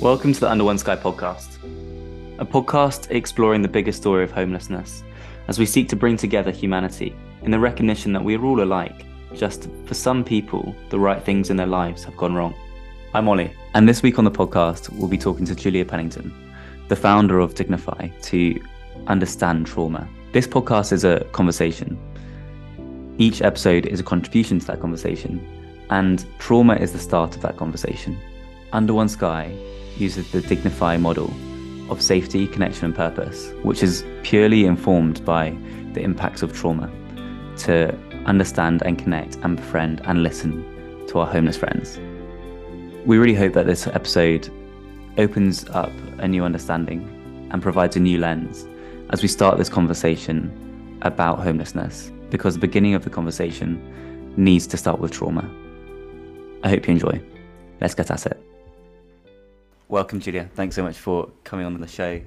Welcome to the Under One Sky podcast, a podcast exploring the bigger story of homelessness as we seek to bring together humanity in the recognition that we are all alike, just for some people, the right things in their lives have gone wrong. I'm Ollie, and this week on the podcast, we'll be talking to Julia Pennington, the founder of Dignifi, to understand trauma. This podcast is a conversation. Each episode is a contribution to that conversation, and trauma is the start of that conversation. Under One Sky uses the Dignifi model of safety, connection, and purpose, which is purely informed by the impacts of trauma to understand and connect and befriend and listen to our homeless friends. We really hope that this episode opens up a new understanding and provides a new lens as we start this conversation about homelessness, because the beginning of the conversation needs to start with trauma. I hope you enjoy. Let's get at it. Welcome, Julia. Thanks so much for coming on the show.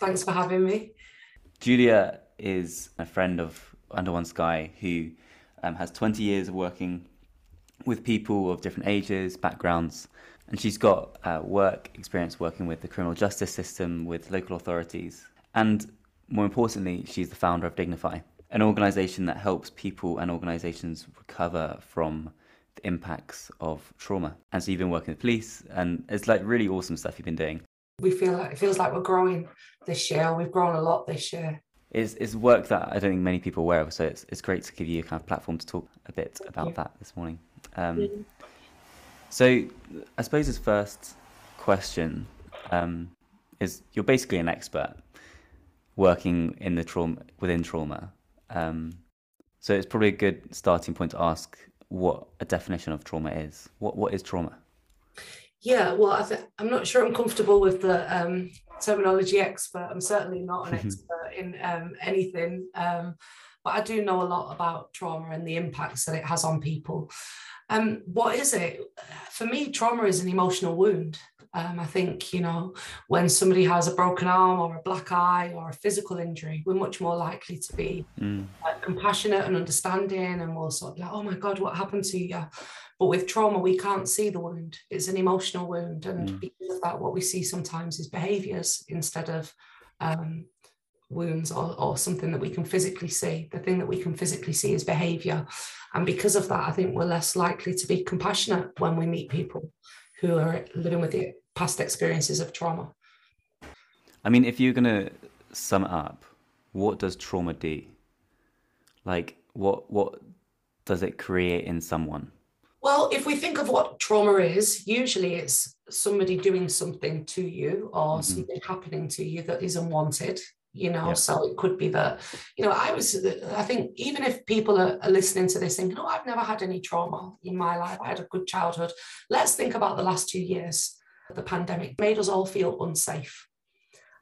Thanks for having me. Julia is a friend of Under One Sky who um, has 20 years of working with people of different ages, backgrounds, and she's got uh, work experience working with the criminal justice system, with local authorities, and more importantly, she's the founder of Dignifi, an organization that helps people and organizations recover from the impacts of trauma. And so you've been working with police, and it's like really awesome stuff you've been doing. We feel like it feels like we're growing this year. We've grown a lot this year. It's, it's work that I don't think many people are aware of, so it's, it's great to give you a kind of platform to talk a bit about that this morning. Um, so I suppose his first question um, is you're basically an expert working in the trauma within trauma. Um, so it's probably a good starting point to ask what a definition of trauma is. What what is trauma? Yeah, well, I th- I'm not sure I'm comfortable with the um, terminology expert. I'm certainly not an expert in um, anything, um, but I do know a lot about trauma and the impacts that it has on people. Um, what is it? For me, trauma is an emotional wound. Um, I think, you know, when somebody has a broken arm or a black eye or a physical injury, we're much more likely to be mm. uh, compassionate and understanding and we'll sort of like, oh my God, what happened to you? But with trauma, we can't see the wound. It's an emotional wound. And mm. because of that, what we see sometimes is behaviors instead of um, wounds or, or something that we can physically see. The thing that we can physically see is behavior. And because of that, I think we're less likely to be compassionate when we meet people who are living with the past experiences of trauma. I mean, if you're going to sum it up, what does trauma do? Like, what what does it create in someone? Well, if we think of what trauma is, usually it's somebody doing something to you or mm-hmm. something happening to you that is unwanted you know yeah. so it could be that you know i was i think even if people are, are, listening to this thinking oh i've never had any trauma in my life i had a good childhood let's think about the last two years the pandemic made us all feel unsafe.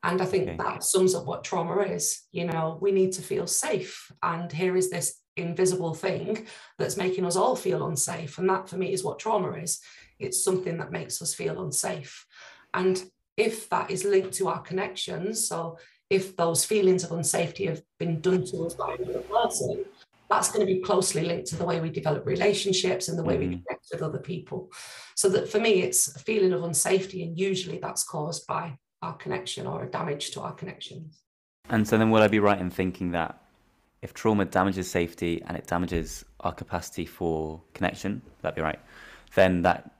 And i think okay. that sums up what trauma is you know we need to feel safe. And here is this invisible thing that's making us all feel unsafe. And that for me is what trauma is. It's something that makes us feel unsafe. And if that is linked to our connections so if those feelings of unsafety have been done to us by another person, that's going to be closely linked to the way we develop relationships and the way mm. we connect with other people. So that for me, it's a feeling of unsafety, and usually that's caused by our connection or a damage to our connections. And so then, will I be right in thinking that if trauma damages safety and it damages our capacity for connection, that'd be right, then that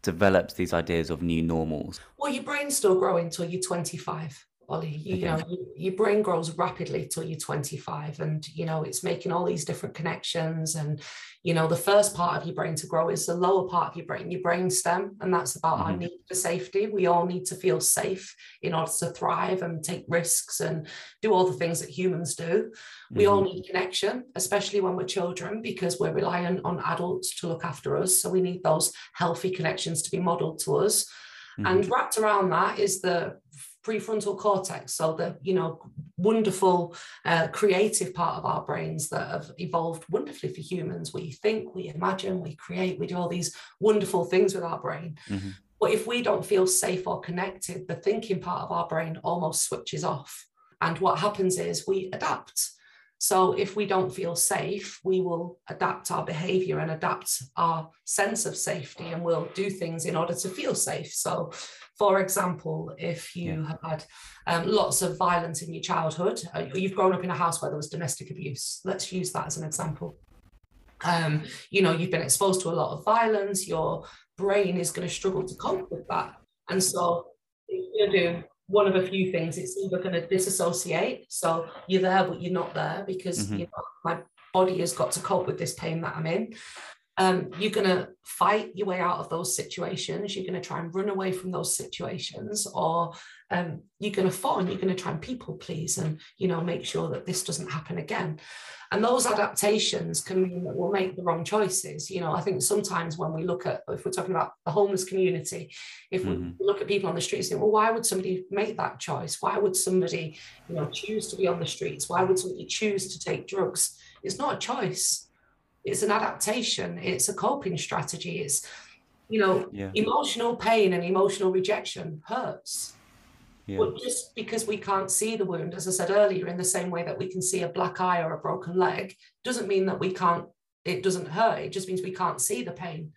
develops these ideas of new normals. Well, your brain's still growing until you're 25. Ollie. You, you know, your brain grows rapidly till you're 25, and you know it's making all these different connections. And you know, the first part of your brain to grow is the lower part of your brain, your brain stem, and that's about mm-hmm. our need for safety. We all need to feel safe in order to thrive and take risks and do all the things that humans do. Mm-hmm. We all mm-hmm. need connection, especially when we're children, because we're reliant on adults to look after us. So we need those healthy connections to be modeled to us. Mm-hmm. And wrapped around that is the prefrontal cortex. So the you know wonderful uh, creative part of our brains that have evolved wonderfully for humans. We think we imagine we create we do all these wonderful things with our brain. Mm-hmm. but if we don't feel safe or connected the thinking part of our brain almost switches off. And what happens is we adapt So if we don't feel safe, we will adapt our behavior and adapt our sense of safety and we'll do things in order to feel safe. So, for example, if you yeah. have had um, lots of violence in your childhood, uh, you've grown up in a house where there was domestic abuse, let's use that as an example. Um, you know, you've been exposed to a lot of violence, your brain is going to struggle to cope with that. And so, you do one of a few things. It's either going to disassociate, so you're there but you're not there because mm-hmm. you know, my body has got to cope with this pain that I'm in. Um, you're going to fight your way out of those situations. You're going to try and run away from those situations, or um, you're going to fawn. You're going to try and people please, and you know make sure that this doesn't happen again. And those adaptations can mean that we'll make the wrong choices. You know, I think sometimes when we look at, if we're talking about the homeless community, if mm-hmm. we look at people on the streets, think, well, why would somebody make that choice? Why would somebody, you know, choose to be on the streets? Why would somebody choose to take drugs? It's not a choice. It's an adaptation. It's a coping strategy. It's, you know, yeah. emotional pain and emotional rejection hurts yeah. But just because we can't see the wound, as I said earlier, in the same way that we can see a black eye or a broken leg, doesn't mean that we can't, it doesn't hurt. It just means we can't see the pain.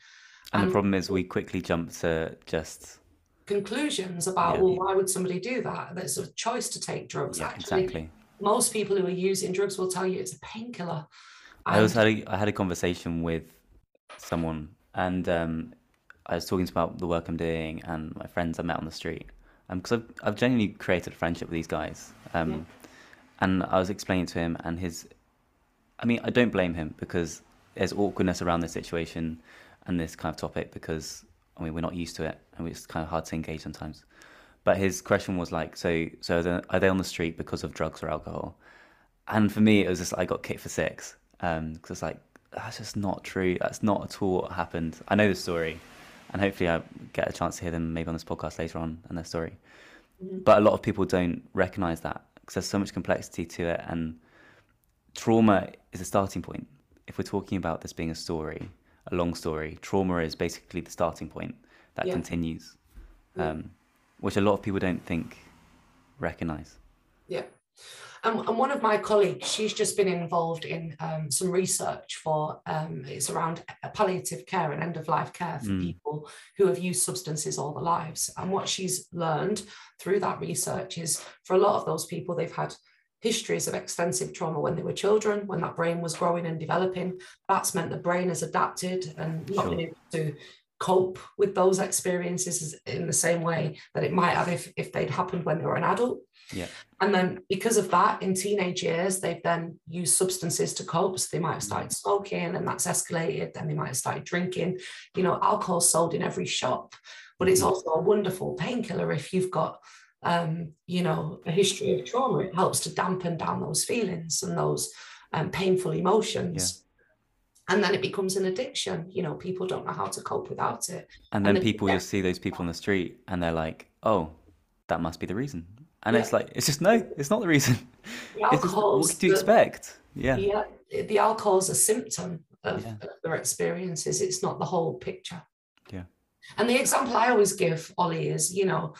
And, and the problem is we quickly jump to just conclusions about, yeah. well, why would somebody do that? There's a choice to take drugs. Yeah, Actually, exactly. Most people who are using drugs will tell you it's a painkiller. I also had a, I had a conversation with someone and um, I was talking about the work I'm doing and my friends I met on the street because um, I've I've genuinely created a friendship with these guys. Um, yeah. And I was explaining to him, and his, I mean, I don't blame him because there's awkwardness around this situation and this kind of topic because I mean we're not used to it and it's kind of hard to engage sometimes. But his question was like, so so are they, are they on the street because of drugs or alcohol? And for me, it was just I got kicked for six because um, it's like that's just not true. That's not at all what happened. I know the story and hopefully I get a chance to hear them maybe on this podcast later on and their story. Mm-hmm. But a lot of people don't recognize that because there's so much complexity to it, and trauma is a starting point. If we're talking about this being a story, a long story, trauma is basically the starting point that yeah. continues, um, which a lot of people don't think recognize. Yeah. Um, and one of my colleagues, she's just been involved in um, some research for um, it's around palliative care and end of life care for mm. people who have used substances all their lives. And what she's learned through that research is for a lot of those people, they've had histories of extensive trauma when they were children, when that brain was growing and developing. That's meant the brain has adapted and not sure. been able to cope with those experiences in the same way that it might have if, if they'd happened when they were an adult. Yeah. And then because of that, in teenage years, they've then used substances to cope. So they might have started mm. smoking and that's escalated. Then they might have started drinking. You know, alcohol sold in every shop, but it's mm-hmm. also a wonderful painkiller if you've got um, you know, a history of trauma. It helps to dampen down those feelings and those um, painful emotions. Yeah. And then mm-hmm. it becomes an addiction. You know, people don't know how to cope without it. And then and people, you'll see those people on the street and they're like, oh, that must be the reason and yeah. it's like it's just no, it's not the reason. The just, what do you expect? Yeah. Yeah. The alcohol is a symptom of, yeah. of their experiences. It's not the whole picture. Yeah. And the example I always give, Ollie, is you know,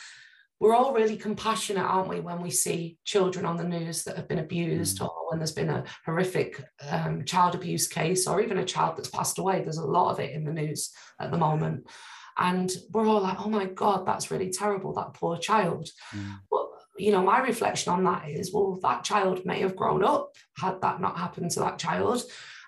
we're all really compassionate, aren't we, when we see children on the news that have been abused mm. or when there's been a horrific um, child abuse case or even a child that's passed away. There's a lot of it in the news at the moment. And we're all like, oh my God, that's really terrible, that poor child. Mm. But you know, my reflection on that is, well, that child may have grown up had that not happened to that child.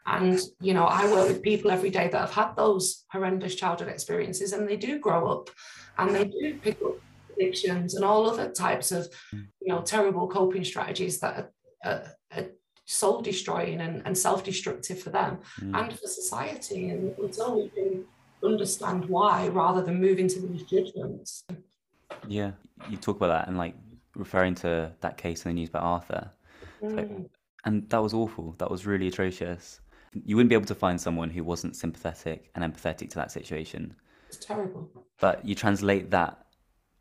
And, you know, I work with people every day that have had those horrendous childhood experiences and they do grow up and they do pick up addictions and all other types of, you know, terrible coping strategies that are, are, are soul destroying and, and self destructive for them mm. and for society. And until we can understand why rather than move into these judgments. Yeah, you talk about that and like referring to that case in the news about Arthur. Mm. and that was awful. That was really atrocious. You wouldn't be able to find someone who wasn't sympathetic and empathetic to that situation. It's terrible. But you translate that,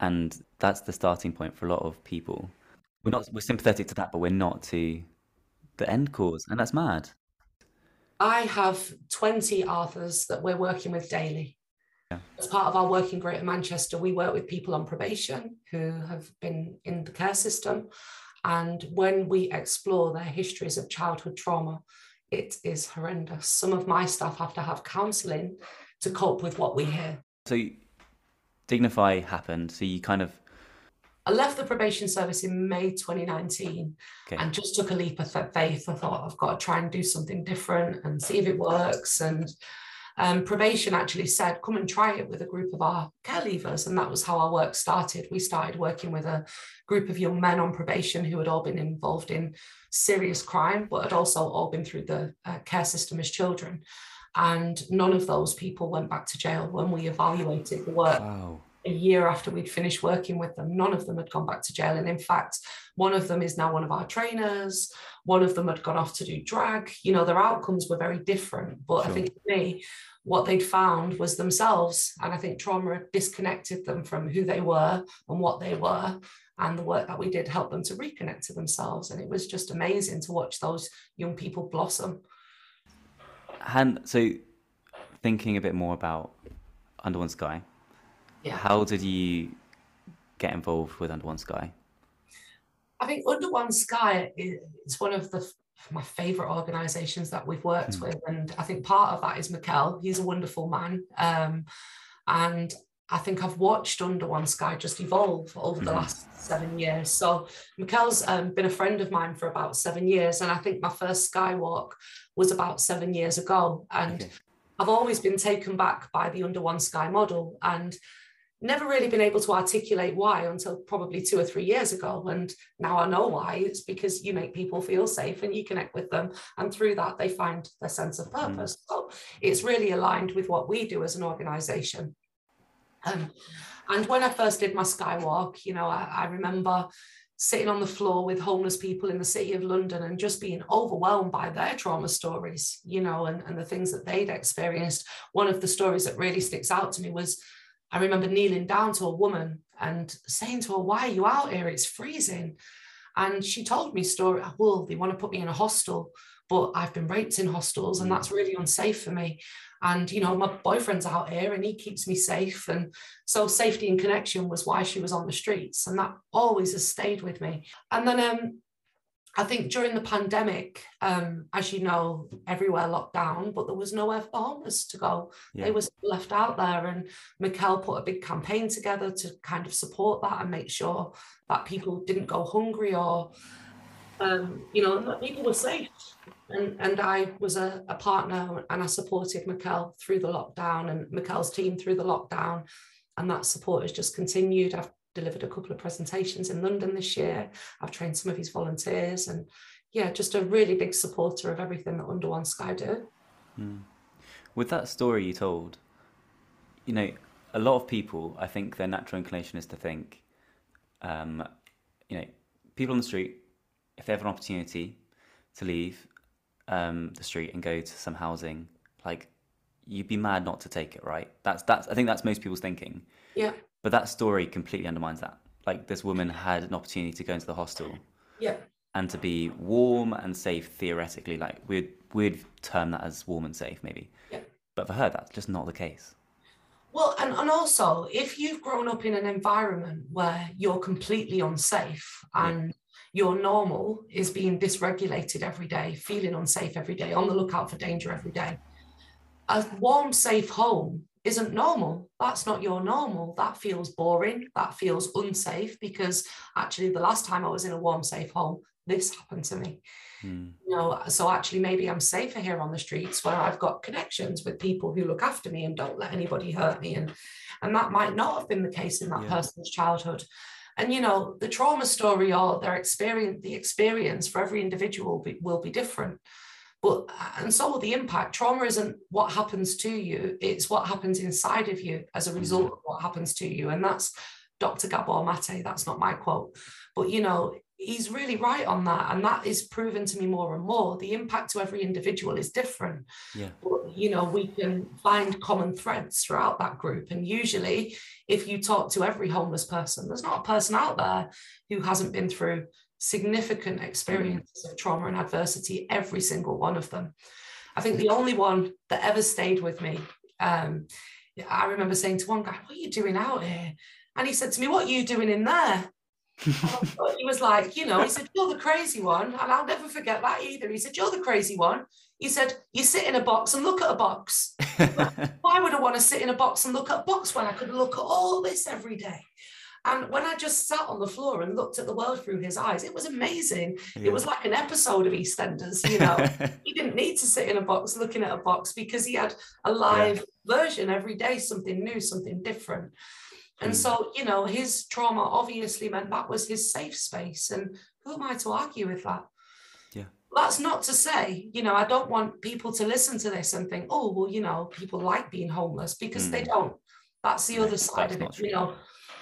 and that's the starting point for a lot of people. We're not we're sympathetic to that, but we're not to the end cause, and that's mad. I have 20 Arthurs that we're working with daily. Yeah. As part of our working group in Manchester, we work with people on probation who have been in the care system. And when we explore their histories of childhood trauma, it is horrendous. Some of my staff have to have counselling to cope with what we hear. So, Dignifi happened. So, you kind of. I left the probation service in May 2019 okay. and just took a leap of faith. I thought, I've got to try and do something different and see if it works. And um, probation actually said, come and try it with a group of our care leavers. And that was how our work started. We started working with a group of young men on probation who had all been involved in serious crime, but had also all been through the uh, care system as children. And none of those people went back to jail when we evaluated the work. Wow a year after we'd finished working with them, none of them had gone back to jail. And in fact, one of them is now one of our trainers. One of them had gone off to do drag. You know, their outcomes were very different. But sure. I think for me, what they'd found was themselves. And I think trauma had disconnected them from who they were and what they were. And the work that we did helped them to reconnect to themselves. And it was just amazing to watch those young people blossom. And so, thinking a bit more about Under One Sky, yeah. How did you get involved with Under One Sky? I think Under One Sky is one of the my favorite organizations that we've worked mm. with and i think part of that is Mikel he's a wonderful man um, and i think i've watched under one sky just evolve over the mm. last seven years so Mikel's um, been a friend of mine for about seven years and i think my first skywalk was about seven years ago and okay. i've always been taken back by the under one sky model and never really been able to articulate why until probably two or three years ago. And now I know why. It's because you make people feel safe and you connect with them. And through that, they find their sense of mm. purpose. Mm. So it's really aligned with what we do as an organization. Um, and when I first did my skywalk, you know, I, I remember sitting on the floor with homeless people in the city of London and just being overwhelmed by their trauma stories, you know, and, and the things that they'd experienced. One of the stories that really sticks out to me was I remember kneeling down to a woman and saying to her, Why are you out here? It's freezing. And she told me story, well, they want to put me in a hostel, but I've been raped in hostels and that's really unsafe for me. And you know, my boyfriend's out here and he keeps me safe. And so safety and connection was why she was on the streets. And that always has stayed with me. And then um, I think during the pandemic, um, as you know, everywhere locked down, but there was nowhere for homeless to go. Yeah. They were left out there. And Mikel put a big campaign together to kind of support that and make sure that people didn't go hungry or, um, you know, that people were safe. And, and I was a, a partner and I supported Mikel through the lockdown and Mikel's team through the lockdown. And that support has just continued. I've delivered a couple of presentations in London this year. I've trained some of his volunteers and yeah, just a really big supporter of everything that Under One Sky do. Mm. With that story you told, you know, a lot of people, I think their natural inclination is to think, um, you know, people on the street, if they have an opportunity to leave um, the street and go to some housing, like you'd be mad not to take it, right? That's that's I think that's most people's thinking. Yeah. But that story completely undermines that. Like this woman had an opportunity to go into the hostel. Yeah. And to be warm and safe theoretically, like we'd we'd term that as warm and safe maybe. Yeah. But for her that's just not the case. Well, and, and also if you've grown up in an environment where you're completely unsafe and yeah. Your normal is being dysregulated every day, feeling unsafe every day, on the lookout for danger every day. A warm, safe home isn't normal. That's not your normal. That feels boring. That feels unsafe because actually, the last time I was in a warm, safe home, this happened to me. Mm. You know, so actually, maybe I'm safer here on the streets where I've got connections with people who look after me and don't let anybody hurt me. And and that might not have been the case in that yeah. person's childhood. And you know, the trauma story or their experience, the experience for every individual be, will be different. But uh, and so will the impact. Trauma isn't what happens to you, it's what happens inside of you as a result mm-hmm. of what happens to you. And that's Dr. Gabor Mate. That's not my quote. But you know, he's really right on that. And that is proven to me more and more. The impact to every individual is different. Yeah. But, you know, we can find common threads throughout that group. And usually, if you talk to every homeless person, there's not a person out there who hasn't been through significant experiences of trauma and adversity, every single one of them. I think the only one that ever stayed with me, um, I remember saying to one guy, What are you doing out here? And he said to me, What are you doing in there? He was like, you know, he said, You're the crazy one. And I'll never forget that either. He said, You're the crazy one. He said, You sit in a box and look at a box. Why would I want to sit in a box and look at a box when I could look at all this every day? And when I just sat on the floor and looked at the world through his eyes, it was amazing. Yeah. It was like an episode of EastEnders, you know. he didn't need to sit in a box looking at a box because he had a live yeah. version every day, something new, something different. And mm. so, you know, his trauma obviously meant that was his safe space. And who am I to argue with that? Yeah. That's not to say, you know, I don't want people to listen to this and think, oh, well, you know, people like being homeless because mm. they don't. That's the other side of it. True. You know,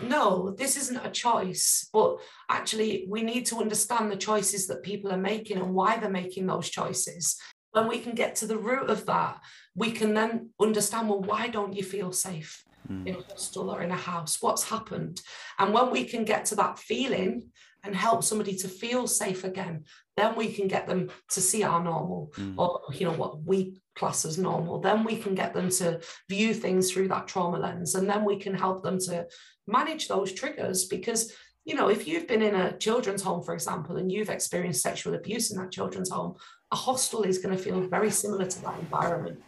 no, this isn't a choice, but actually, we need to understand the choices that people are making and why they're making those choices. When we can get to the root of that, we can then understand well, why don't you feel safe? Mm. in a hostel or in a house? What's happened? And when we can get to that feeling and help somebody to feel safe again, then we can get them to see our normal mm. or you know what we class as normal. Then we can get them to view things through that trauma lens, and then we can help them to manage those triggers because you know, if you've been in a children's home, for example, and you've experienced sexual abuse in that children's home, a hostel is going to feel very similar to that environment.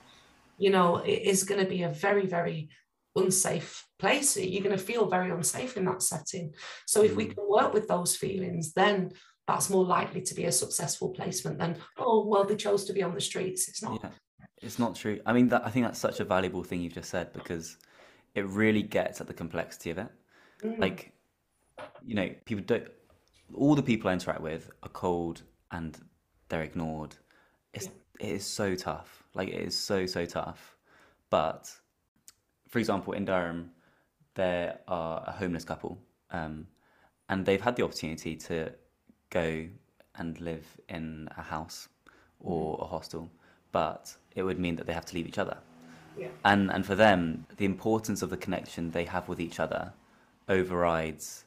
You know, it is going to be a very, very unsafe place. You're going to feel very unsafe in that setting. So if we mm. can work with those feelings, then that's more likely to be a successful placement than, oh, well, they chose to be on the streets. It's not. Yeah, it's not true. I mean, that, I think that's such a valuable thing you've just said because it really gets at the complexity of it. Mm. Like, you know, people don't, all the people I interact with are cold and they're ignored. It's, yeah. It is so tough. Like, it is so, so tough. But for example, in Durham, there are a homeless couple, um, and they've had the opportunity to go and live in a house or mm-hmm. a hostel, but it would mean that they have to leave each other. Yeah. And and for them, the importance of the connection they have with each other overrides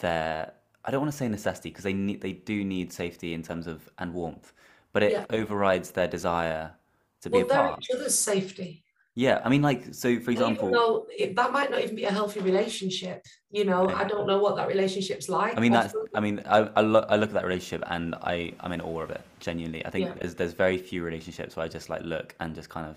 their I don't want to say necessity because they need they do need safety in terms of and warmth, but it yeah. overrides their desire to well, be a part. each other's safety. Yeah, I mean, like, so for example, though it, that might not even be a healthy relationship. You know, I don't know what that relationship's like. I mean, that's, I mean, I, I, look, I look at that relationship and I, I'm in awe of it. Genuinely, I think yeah. there's, there's very few relationships where I just like look and just kind of,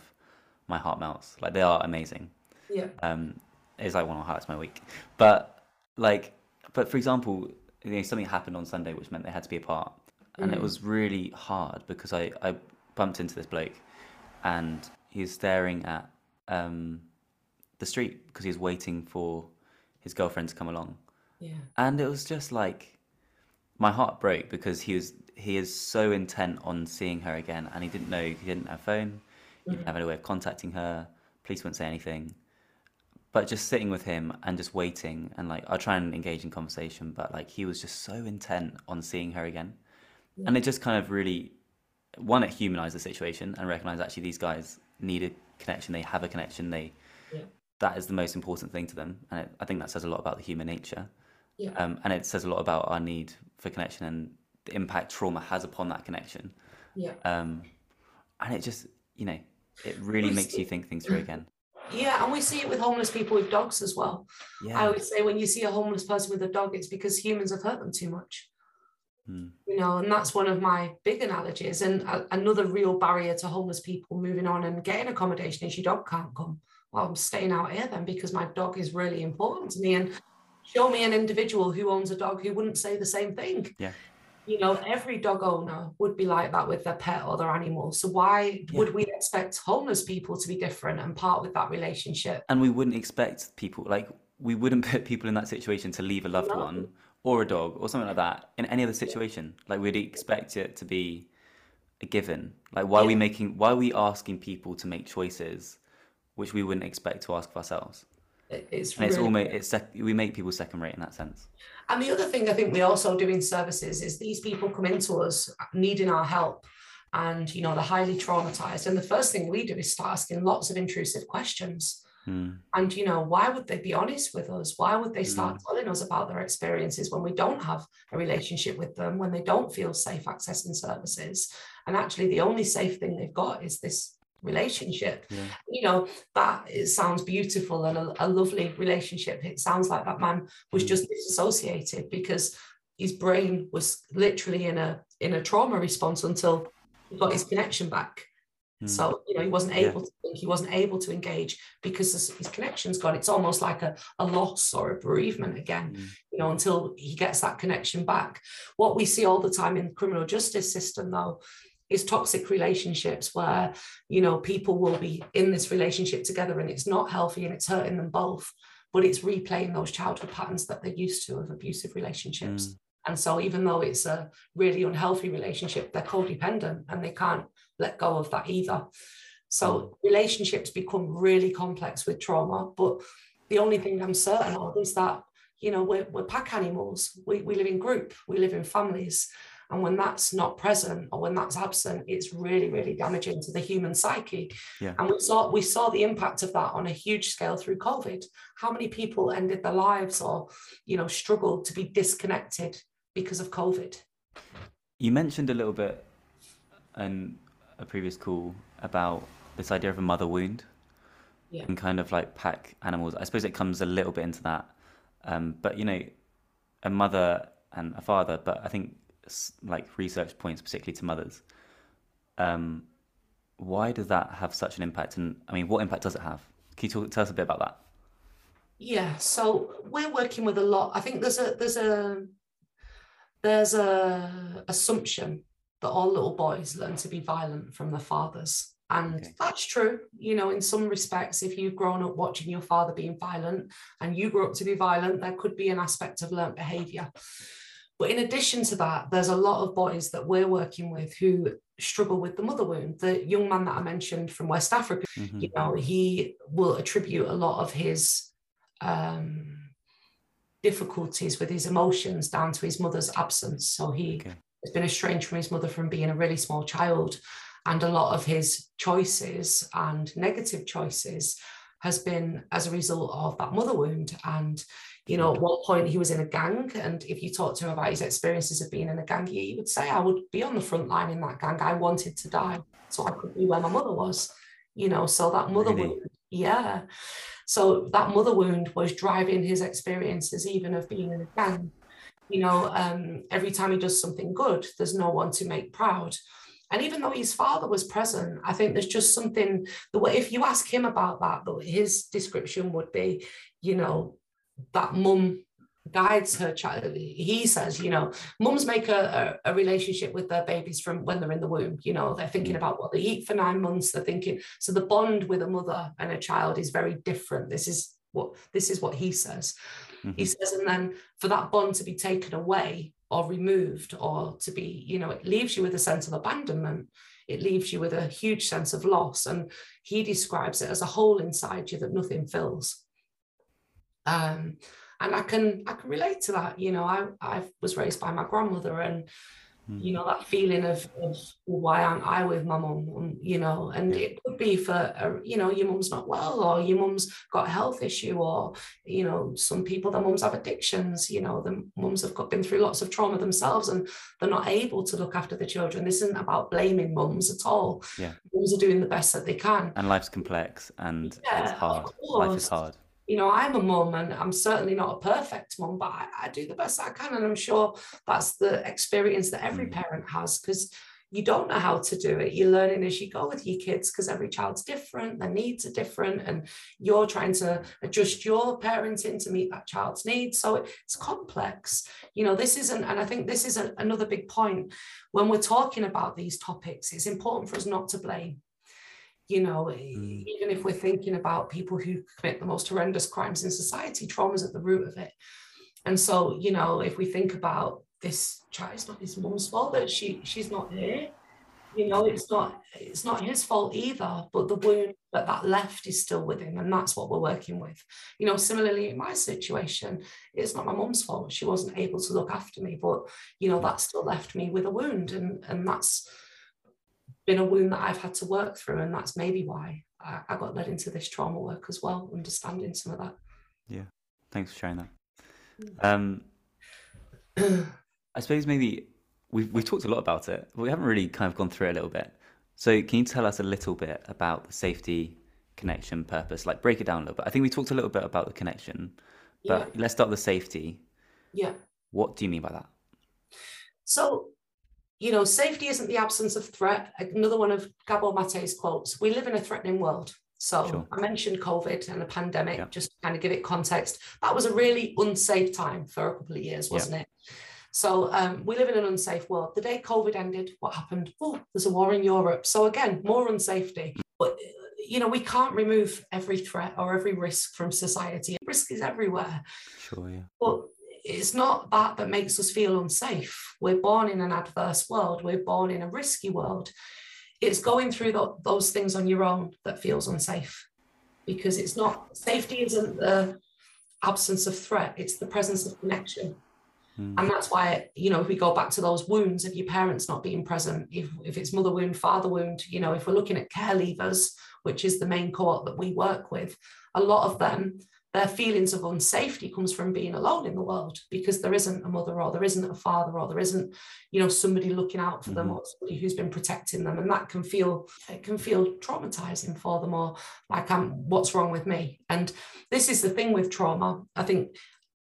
my heart melts. Like they are amazing. Yeah. Um, it's like one of the highlights my week. But like, but for example, you know, something happened on Sunday which meant they had to be apart, and mm. it was really hard because I, I bumped into this bloke, and he was staring at um, the street because he's waiting for his girlfriend to come along. Yeah. And it was just like my heart broke because he was he is so intent on seeing her again and he didn't know he didn't have a phone, he didn't mm-hmm. have any way of contacting her, police wouldn't say anything. But just sitting with him and just waiting and like I'll try and engage in conversation, but like he was just so intent on seeing her again. Yeah. And it just kind of really one, it humanized the situation and recognized actually these guys needed connection. They have a connection. They yeah. that is the most important thing to them, and it, I think that says a lot about the human nature. Yeah. Um, and it says a lot about our need for connection and the impact trauma has upon that connection. Yeah. Um, and it just you know it really makes you think things through again. Yeah, and we see it with homeless people with dogs as well. Yeah. I would say when you see a homeless person with a dog, it's because humans have hurt them too much. Mm. You know, and that's one of my big analogies. And a, another real barrier to homeless people moving on and getting accommodation is your dog can't come. Well, I'm staying out here then because my dog is really important to me. And show me an individual who owns a dog who wouldn't say the same thing. Yeah. You know, every dog owner would be like that with their pet or their animal. So why yeah. would we expect homeless people to be different and part with that relationship? And we wouldn't expect people like we wouldn't put people in that situation to leave a loved no. one or a dog or something like that in any other situation. Like we'd expect it to be a given. Like why yeah. are we making why are we asking people to make choices which we wouldn't expect to ask of ourselves? It's and it's almost it's sec- we make people second rate in that sense. And the other thing I think we also do in services is these people come into us needing our help and you know they're highly traumatized and the first thing we do is start asking lots of intrusive questions Mm. And, you know, why would they be honest with us? Why would they start mm. telling us about their experiences when we don't have a relationship with them, when they don't feel safe accessing services? And actually, the only safe thing they've got is this relationship. Yeah. You know, that it sounds beautiful and a, a, lovely relationship. It sounds like that man was mm. just disassociated because his brain was literally in a in a trauma response until he got his connection back. Mm. So, you know, he wasn't able yeah. to think, he wasn't able to engage because his, his, connection's gone. It's almost like a, a loss or a bereavement again, mm. you know, until he gets that connection back. What we see all the time in the criminal justice system, though, is toxic relationships where, you know, people will be in this relationship together and it's not healthy and it's hurting them both, but it's replaying those childhood patterns that they're used to of abusive relationships. Mm. And so, even though it's a really unhealthy relationship, they're codependent and they can't let go of that either. So, mm. relationships become really complex with trauma. But the only thing I'm certain of is that, you know, we're, we're pack animals, we, we live in group, we live in families. And when that's not present or when that's absent, it's really, really damaging to the human psyche. Yeah. And we saw we saw the impact of that on a huge scale through COVID. How many people ended their lives or, you know, struggled to be disconnected because of COVID. You mentioned a little bit in a previous call about this idea of a mother wound yeah. and kind of like pack animals. I suppose it comes a little bit into that. Um, but, you know, a mother and a father, but I think like research points particularly to mothers. Um, why does that have such an impact? And I mean, what impact does it have? Can you talk, tell us a bit about that? Yeah, so we're working with a lot. I think there's a there's a there's a assumption that all little boys learn to be violent from their fathers and okay. that's true you know in some respects if you've grown up watching your father being violent and you grew up to be violent there could be an aspect of learned behavior but in addition to that there's a lot of boys that we're working with who struggle with the mother wound the young man that i mentioned from west africa mm-hmm. you know he will attribute a lot of his um difficulties with his emotions down to his mother's absence. So he okay. has been estranged from his mother from being a really small child. And a lot of his choices and negative choices has been as a result of that mother wound. And, you know, at one point he was in a gang. And if you talk to him about his experiences of being in a gang, he would say, I would be on the front line in that gang. I wanted to die mm. so I could be where my mother was. You know, so that mother really? wound, yeah. So that mother wound was driving his experiences, even of being in a gang. You know, um, every time he does something good, there's no one to make proud. And even though his father was present, I think there's just something the way if you ask him about that, his description would be, you know, that mum guides her child. He says, you know, mums make a, a, a, relationship with their babies from when they're in the womb. You know, they're thinking mm. about what they eat for nine months. They're thinking so the bond with a mother and a child is very different. This is what this is what he says. Mm-hmm. He says, and then for that bond to be taken away or removed or to be, you know, it leaves you with a sense of abandonment. It leaves you with a huge sense of loss. And he describes it as a hole inside you that nothing fills. Um, and I can I can relate to that. You know, I I was raised by my grandmother, and mm. you know that feeling of, of why aren't I with my mum? You know, and it could be for a, you know your mum's not well, or your mum's got a health issue, or you know some people their mums have addictions. You know, the mums have got, been through lots of trauma themselves, and they're not able to look after the children. This isn't about blaming mums at all. Yeah, mums are doing the best that they can. And life's complex, and yeah, it's hard. Life is hard you know, I'm a mum and I'm certainly not a perfect mum, but I, I, do the best I can. And I'm sure that's the experience that every mm. parent has because you don't know how to do it. You're learning as you go with your kids because every child's different, their needs are different, and you're trying to adjust your parenting to meet that child's needs. So it's complex. You know, this isn't, and I think this is a, another big point when we're talking about these topics. It's important for us not to blame you know mm. even if we're thinking about people who commit the most horrendous crimes in society trauma is at the root of it. And so you know if we think about this child it's not his mum's fault that she she's not here you know it's not it's not his fault either but the wound that that left is still with him and that's what we're working with. You know similarly in my situation it's not my mum's fault. She wasn't able to look after me but you know that still left me with a wound and and that's been a wound that I've had to work through, and that's maybe why I, I got led into this trauma work as well, understanding some of that. Yeah, thanks for sharing that. Um, I suppose maybe we've we've talked a lot about it, but we haven't really kind of gone through it a little bit. So, can you tell us a little bit about the safety connection purpose? Like, break it down a little bit. I think we talked a little bit about the connection, but yeah. let's start with the safety. Yeah. What do you mean by that? So, you know, safety isn't the absence of threat. Another one of Gabor Mate's quotes we live in a threatening world. So sure. I mentioned COVID and the pandemic, yeah. just to kind of give it context. That was a really unsafe time for a couple of years, wasn't yeah. it? So um, we live in an unsafe world. The day COVID ended, what happened? Oh, there's a war in Europe. So again, more unsafety. But you know, we can't remove every threat or every risk from society. Risk is everywhere. Sure, yeah. But it's not that that makes us feel unsafe. We're born in an adverse world. We're born in a risky world. It's going through the, those things on your own that feels unsafe because it's not safety isn't the absence of threat, it's the presence of connection. Mm. And that's why, you know, if we go back to those wounds of your parents not being present, if, if it's mother wound, father wound, you know, if we're looking at care leavers, which is the main cohort that we work with, a lot of them, their feelings of unsafety comes from being alone in the world because there isn't a mother or there isn't a father or there isn't, you know, somebody looking out for mm-hmm. them or somebody who's been protecting them. And that can feel, it can feel traumatizing for them or like, I'm, what's wrong with me? And this is the thing with trauma. I think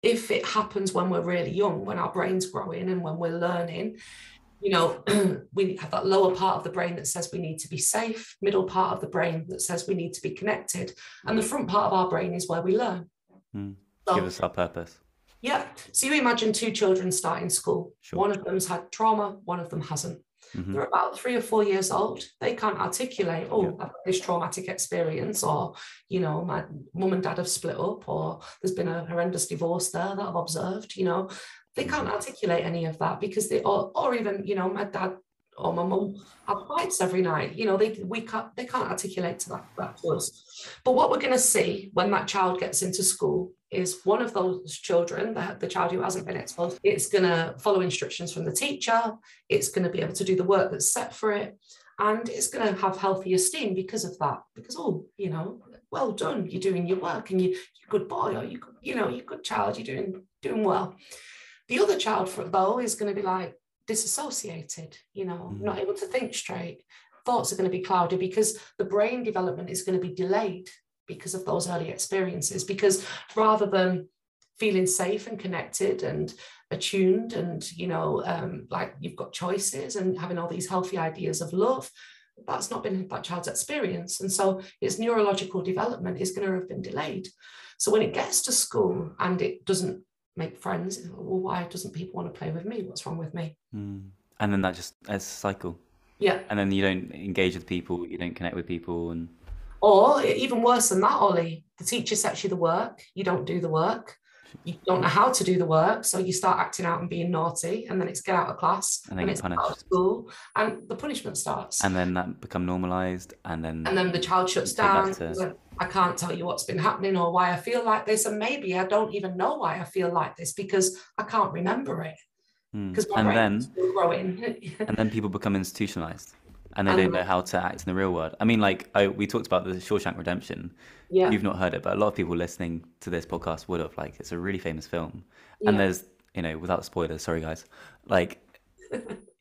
if it happens when we're really young, when our brain's growing and when we're learning, you know, we have that lower part of the brain that says we need to be safe, middle part of the brain that says we need to be connected, and the front part of our brain is where we learn. Mm. So, Give us our purpose. Yeah. So you imagine two children starting school. Sure. One of them's had trauma, one of them hasn't. Mm-hmm. They're about three or four years old. They can't articulate, oh, yeah. This traumatic experience, or, you know, my mum and dad have split up, or there's been a horrendous divorce there that I've observed, you know. They can't articulate any of that because they, or, or even, you know, my dad or my mum have fights every night. You know, they we can't they can't articulate to that, that to us. But what we're going to see when that child gets into school is one of those children, the, the child who hasn't been exposed, it's going to follow instructions from the teacher. It's going to be able to do the work that's set for it. And it's going to have healthy esteem because of that. Because, oh, you know, well done, you're doing your work and you, you're a good boy or you, you know, you're a good child, you're doing, doing well. The other child, for, though, is going to be like disassociated, you know, mm. not able to think straight. Thoughts are going to be cloudy because the brain development is going to be delayed because of those early experiences. Because rather than feeling safe and connected and attuned and you know um, like you've got choices and having all these healthy ideas of love that's not been that child's experience and so its neurological development is going to have been delayed so when it gets to school and it doesn't make friends. Well, why doesn't people want to play with me? What's wrong with me? Mm. And then that just as a cycle. Yeah. And then you don't engage with people, you don't connect with people, and or even worse than that, Ollie, the teacher sets you the work, you don't do the work, you don't know how to do the work, so you start acting out and being naughty, and then it's get out of class, and then it's punished. out of school, and the punishment starts. And then that become normalized, and then and then the child shuts down. To... I can't tell you what's been happening or why I feel like this, and maybe I don't even know why I feel like this because I can't remember it. Because mm. and then growing. and then people become institutionalized and they don't know how to act in the real world. I mean, like I, we talked about the Shawshank Redemption. Yeah. You've not heard it, but a lot of people listening to this podcast would have. Like, it's a really famous film, yeah. and there's, you know, without spoilers, sorry guys, like,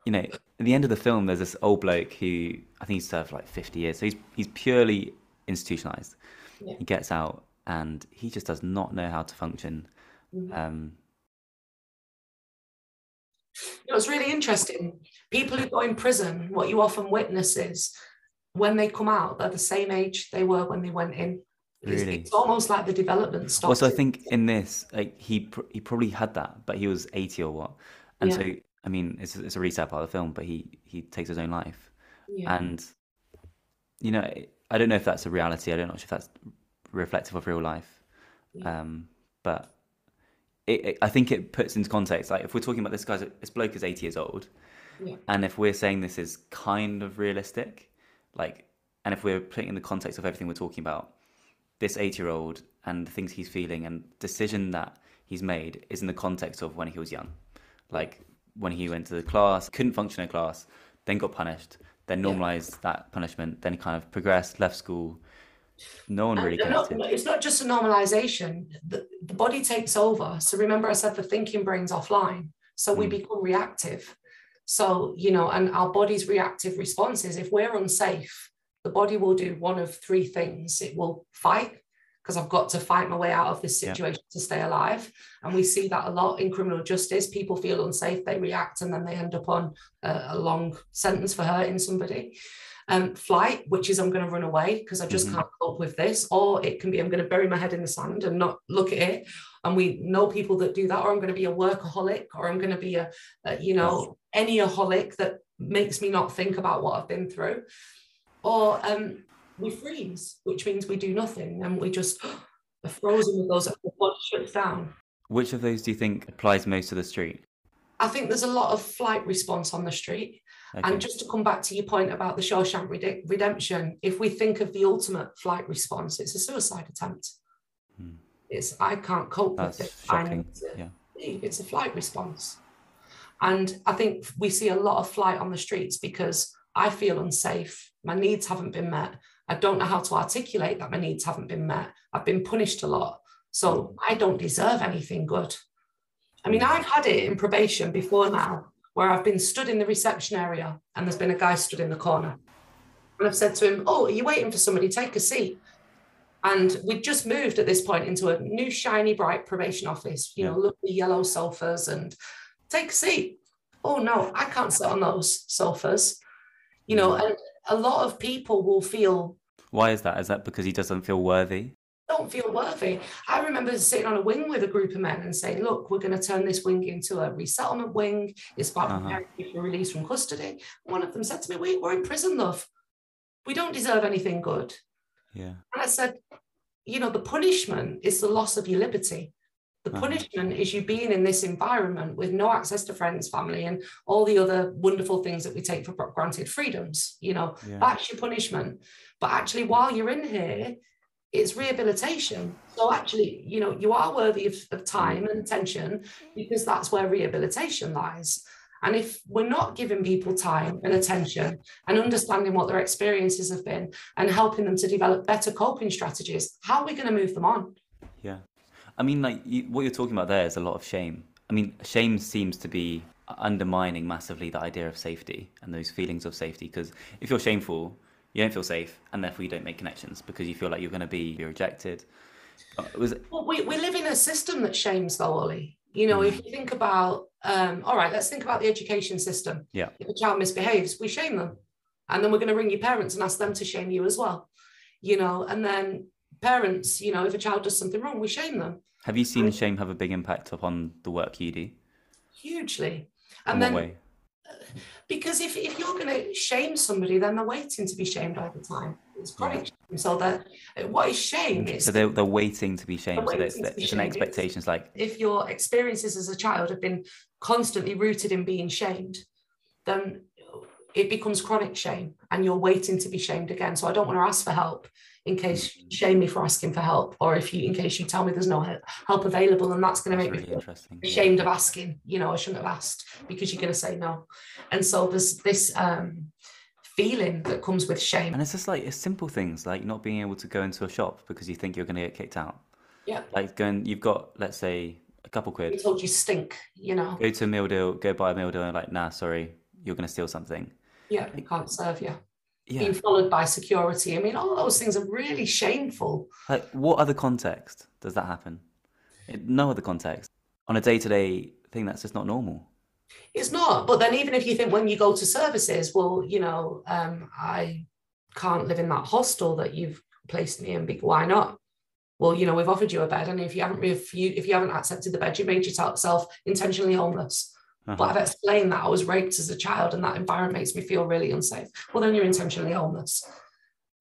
you know, at the end of the film, there's this old bloke who I think he's served like 50 years, so he's he's purely institutionalized. Yeah. He gets out and he just does not know how to function. Mm-hmm. Um, you know, it's really interesting. People who go in prison, what you often witness is when they come out, they're the same age they were when they went in. It's, really? it's almost like the development stops. Also, I think in this, like he pr- he probably had that, but he was eighty or what, and yeah. so I mean, it's it's a sad part of the film, but he he takes his own life, yeah. and you know, I don't know if that's a reality. I don't know if that's reflective of real life, yeah. um, but it, it, I think it puts into context. Like if we're talking about this guy's, this bloke is eighty years old, yeah. and if we're saying this is kind of realistic, like, and if we're putting in the context of everything we're talking about, this eighty year old and the things he's feeling and decision that he's made is in the context of when he was young, like when he went to the class, couldn't function in class, then got punished, then normalized yeah. that punishment, then kind of progressed, left school, no one really. Not, it's not just a normalization. The, the body takes over. So remember, I said the thinking brain's offline. So mm. we become reactive. So, you know, and our body's reactive responses, if we're unsafe, the body will do one of three things. It will fight, because I've got to fight my way out of this situation yeah. to stay alive. And we see that a lot in criminal justice. People feel unsafe, they react, and then they end up on a, a long sentence for hurting somebody. Um, flight, which is I'm going to run away because I just mm-hmm. can't cope with this, or it can be I'm going to bury my head in the sand and not look at it. And we know people that do that, or I'm going to be a workaholic, or I'm going to be a, a you know any aholic that makes me not think about what I've been through, or um, we freeze, which means we do nothing and we just are frozen with those the body shuts down. Which of those do you think applies most to the street? I think there's a lot of flight response on the street. Okay. And just to come back to your point about the Shawshank Redemption, if we think of the ultimate flight response, it's a suicide attempt. Hmm. It's I can't cope That's with it. Shocking. yeah. It's a flight response. And I think we see a lot of flight on the streets because I feel unsafe. My needs haven't been met. I don't know how to articulate that my needs haven't been met. I've been punished a lot. So I don't deserve anything good. I mean, I've had it in probation before now, where I've been stood in the reception area and there's been a guy stood in the corner. And I've said to him, Oh, are you waiting for somebody? Take a seat. And we'd just moved at this point into a new, shiny, bright probation office, you know, lovely yellow sofas and take a seat. Oh, no, I can't sit on those sofas. You know, mm. and a lot of people will feel. Why is that? Is that because he doesn't feel worthy? Don't feel worthy. I remember sitting on a wing with a group of men and saying, "Look, we're going to turn this wing into a resettlement wing. It's about uh-huh. preparing you for release from custody." One of them said to me, we, "We're in prison, love. We don't deserve anything good." Yeah. And I said, "You know, the punishment is the loss of your liberty. The uh-huh. punishment is you being in this environment with no access to friends, family, and all the other wonderful things that we take for granted freedoms. You know, yeah. that's your punishment. But actually, while you're in here, it's rehabilitation. So actually, you know, you are worthy of, of time and attention because that's where rehabilitation lies. And if we're not giving people time and attention and understanding what their experiences have been and helping them to develop better coping strategies, how are we going to move them on? Yeah. I mean, like you, what you're talking about there is a lot of shame. I mean, shame seems to be undermining massively the idea of safety and those feelings of safety. Because if you're shameful, you don't feel safe, and therefore you don't make connections because you feel like you're going to be rejected. Uh, was it... well, we, we live in a system that shames, though, Ollie. You know, mm. if you think about, um, all right, let's think about the education system. Yeah. If a child misbehaves, we shame them, and then we're going to ring your parents and ask them to shame you as well. You know, and then parents, you know, if a child does something wrong, we shame them. Have you seen shame have a big impact upon the work you do? Hugely. And In then, way? Because if, if you're going to shame somebody, then they're waiting to be shamed all the time. It's chronic yeah. So that what is shame is so they're, they're waiting to be shamed. So it's, it's an expectation. It's like if your experiences as a child have been constantly rooted in being shamed, then it becomes chronic shame and you're waiting to be shamed again. So I don't want to ask for help in case you shame me for asking for help, or if you, in case you tell me there's no help available, and that's going to make really me feel ashamed of asking. You know, I shouldn't have asked because you're going to say no. And so there's this um, feeling that comes with shame. And it's just like it's simple things like not being able to go into a shop because you think you're going to get kicked out. Yeah. Like going, you've got let's say a couple quid. We told you stink. You know. Go to a meal deal, go buy a meal deal, and like, nah, sorry, you're going to steal something. Yeah, it can't serve you yeah. being followed by security. I mean, all those things are really shameful. Like, what other context does that happen? In no other context. On a day to day thing, that's just not normal. It's not. But then, even if you think when you go to services, well, you know, um, I can't live in that hostel that you've placed me in. Why not? Well, you know, we've offered you a bed, and if you haven't, if you if you haven't accepted the bed, you made yourself intentionally homeless. Uh-huh. But I've explained that I was raped as a child and that environment makes me feel really unsafe. Well, then you're intentionally homeless.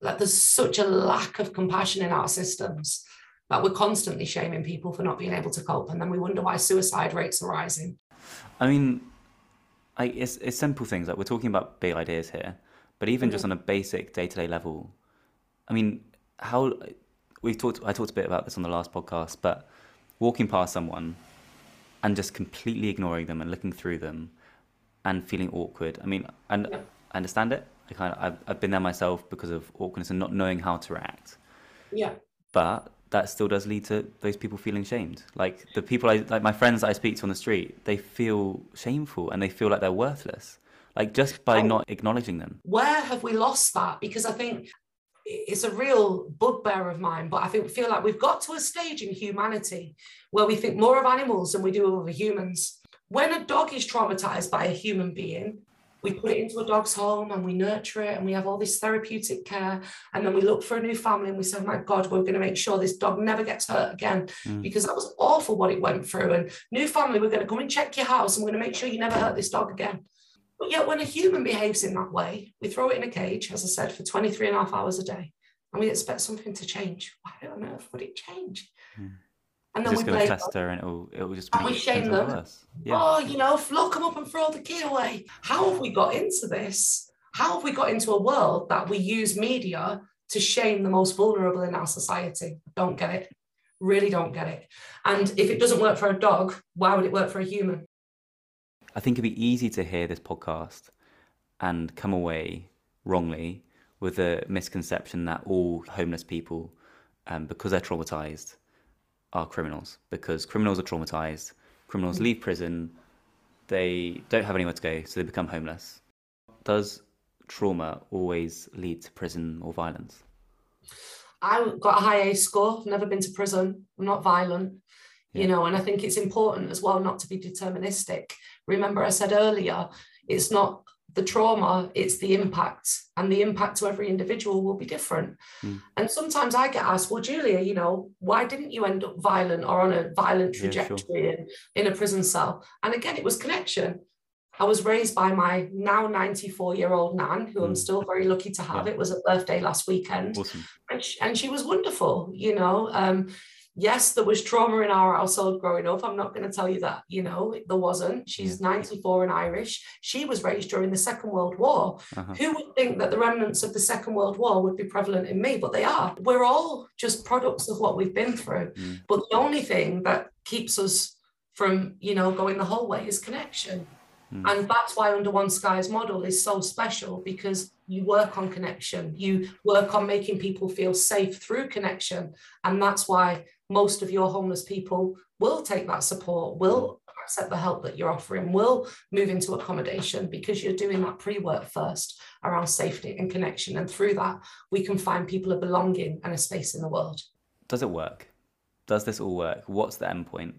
Like there's such a lack of compassion in our systems that we're constantly shaming people for not being able to cope. And then we wonder why suicide rates are rising. I mean, I, it's, it's simple things. Like we're talking about big ideas here, but even mm-hmm. just on a basic day to day level, I mean, how we've talked, I talked a bit about this on the last podcast, but walking past someone and just completely ignoring them and looking through them and feeling awkward. I mean, and yeah. I understand it. I kind of I've, I've been there myself because of awkwardness and not knowing how to react. Yeah. But that still does lead to those people feeling shamed. Like the people I like my friends that I speak to on the street, they feel shameful and they feel like they're worthless. like just by not acknowledging them where have we lost that because i think it's a real bugbear of mine but i think feel like we've got to a stage in humanity where we think more of animals than we do of humans when a dog is traumatized by a human being we put it into a dog's home and we nurture it and we have all this therapeutic care and then we look for a new family and we say oh my god we're going to make sure this dog never gets hurt again mm. because that was awful what it went through and new family we're going to come and check your house and we're going to make sure you never hurt this dog again but yet when a human behaves in that way we throw it in a cage as i said for 23 and a half hours a day and we expect something to change why on earth would it change mm and then we play fester and it'll, it'll just and we shame them. Yeah. Oh, you know, lock them up and throw the key away. How have we got into this? How have we got into a world that we use media to shame the most vulnerable in our society? Don't get it. Really don't get it. And if it doesn't work for a dog, why would it work for a human? I think it'd be easy to hear this podcast and come away wrongly with a misconception that all homeless people, um, because they're traumatized, are criminals because criminals are traumatized. Criminals leave prison, they don't have anywhere to go, so they become homeless. Does trauma always lead to prison or violence? I've got a high ACE score, never been to prison, I'm not violent, yeah. you know, and I think it's important as well not to be deterministic. Remember, I said earlier, it's not the trauma, it's the impact, and the impact to every individual will be different. Mm. And sometimes I get asked, Well, Julia, you know, why didn't you end up violent or on a violent trajectory yeah, sure. in, in a prison cell? And again, it was connection. I was raised by my now 94 year old nan, who mm. I'm still very lucky to have. Yeah. It was a birthday last weekend. Awesome. And, she, and she was wonderful, you know. Um, yes, there was trauma in our household growing up. I'm not going to tell you that, you know, there wasn't. She's 94 and Irish. She was raised during the Second World War. Uh-huh. Who would think that the remnants of the Second World War would be prevalent in me? But they are. We're all just products of what we've been through. Mm. But the only thing that keeps us from, you know, going the whole way is connection. Mm. And that's why Under One Sky's model is so special because you work on connection, you work on making people feel safe through connection. And that's why most of your homeless people will take that support, will accept the help that you're offering, will move into accommodation because you're doing that pre work first around safety and connection. And through that, we can find people a belonging and a space in the world. Does it work? Does this all work? What's the end point?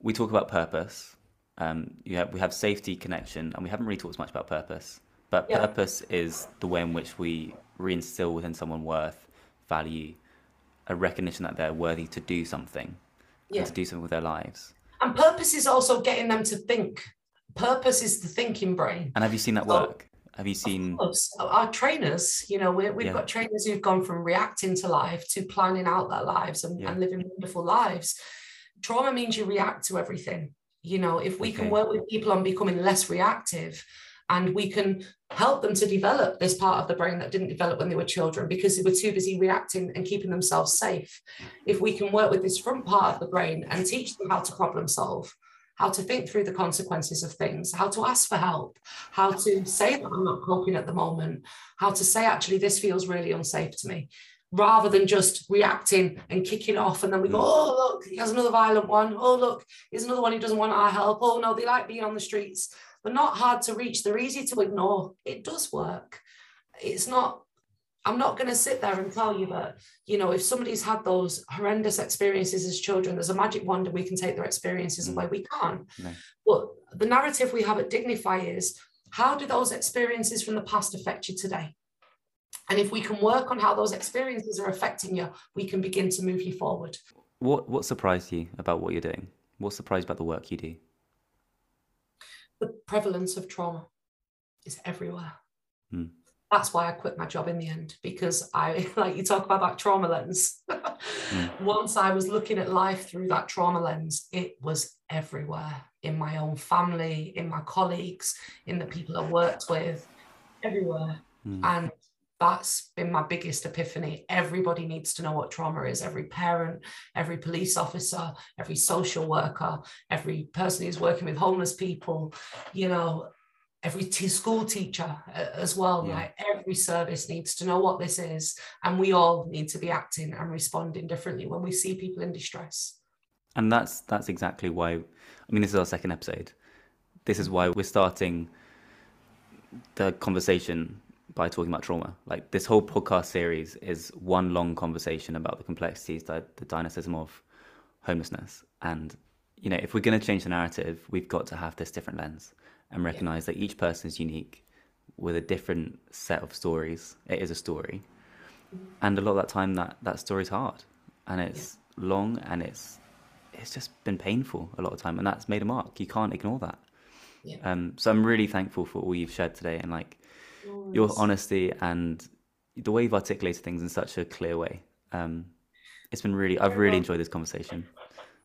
We talk about purpose. Um, have, we have safety, connection, and we haven't really talked much about purpose. But yeah. purpose is the way in which we reinstill within someone worth, value, a recognition that they're worthy to do something yeah. to do something with their lives. And purpose is also getting them to think. Purpose is the thinking brain. And have you seen that work? have you seen our trainers? You know, we have yeah. got trainers who've gone from reacting to life to planning out their lives and, yeah. and, living wonderful lives. Trauma means you react to everything. You know, if we okay. can work with people on becoming less reactive and we can help them to develop this part of the brain that didn't develop when they were children because they were too busy reacting and keeping themselves safe. If we can work with this front part of the brain and teach them how to problem solve, how to think through the consequences of things, how to ask for help, how to say that I'm not coping at the moment, how to say, actually, this feels really unsafe to me, rather than just reacting and kicking off. And then we go, oh, look, he has another violent one. Oh, look, here's another one who doesn't want our help. Oh, no, they like being on the streets. They're not hard to reach. They're easy to ignore. It does work. It's not, I'm not going to sit there and tell you that, you know, if somebody's had those horrendous experiences as children, there's a magic wand and we can take their experiences mm. away. We can't. No. But the narrative we have at Dignifi is how do those experiences from the past affect you today? And if we can work on how those experiences are affecting you, we can begin to move you forward. What what surprised you about what you're doing? What surprised about the work you do? The prevalence of trauma is everywhere. Mm. That's why I quit my job in the end because I, like you talk about that trauma lens. mm. Once I was looking at life through that trauma lens, it was everywhere in my own family, in my colleagues, in the people I worked with, everywhere. Mm. And that's been my biggest epiphany. Everybody needs to know what trauma is. Every parent, every police officer, every social worker, every person who's working with homeless people, you know, every t- school teacher uh, as well. Yeah. Like every service needs to know what this is. And we all need to be acting and responding differently when we see people in distress. And that's that's exactly why I mean this is our second episode. This is why we're starting the conversation by talking about trauma. Like this whole podcast series is one long conversation about the complexities, the, the dynamism of homelessness. And, you know, if we're going to change the narrative, we've got to have this different lens and recognize yeah. that each person is unique with a different set of stories. It is a story. And a lot of that time that, that story's hard and it's yeah. long and it's it's just been painful a lot of time and that's made a mark. You can't ignore that. Yeah. Um, so I'm really thankful for all you've shared today and like your honesty and the way you've articulated things in such a clear way. Um, it's been really, I've really enjoyed this conversation.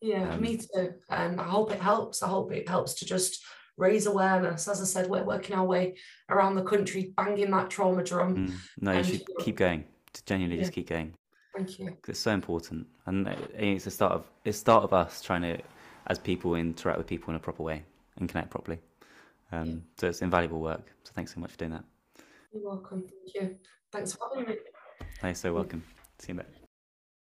Yeah, um, me too. And I hope it helps. I hope it helps to just raise awareness. As I said, we're working our way around the country, banging that trauma drum. Mm, no, you should keep going. Genuinely, yeah. just keep going. Thank you. It's so important, and it's the start of it's start of us trying to, as people, interact with people in a proper way and connect properly. Um, yeah. So it's invaluable work. So thanks so much for doing that. You're welcome. Thank you. Thanks for having me. You're so welcome. See you in a bit.